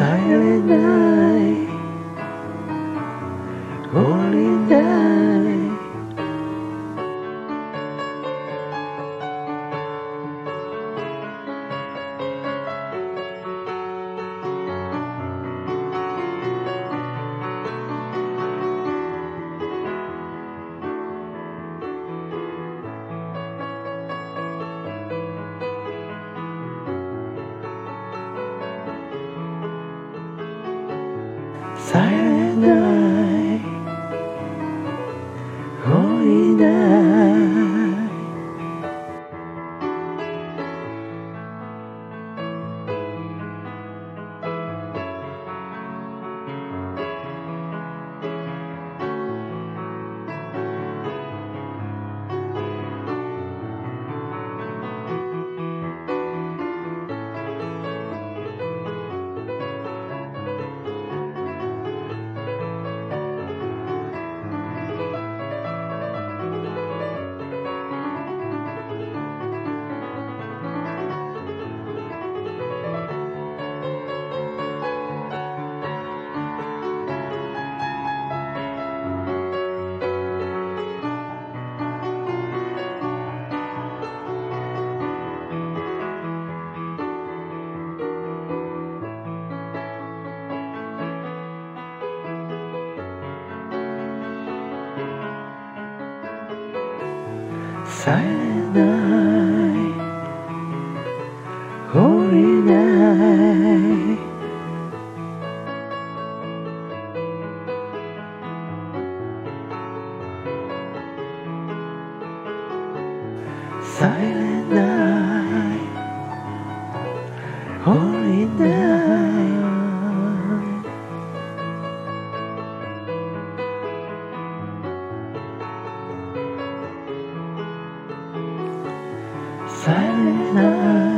silent night, holy night. 在那。さえない降りないない在哪儿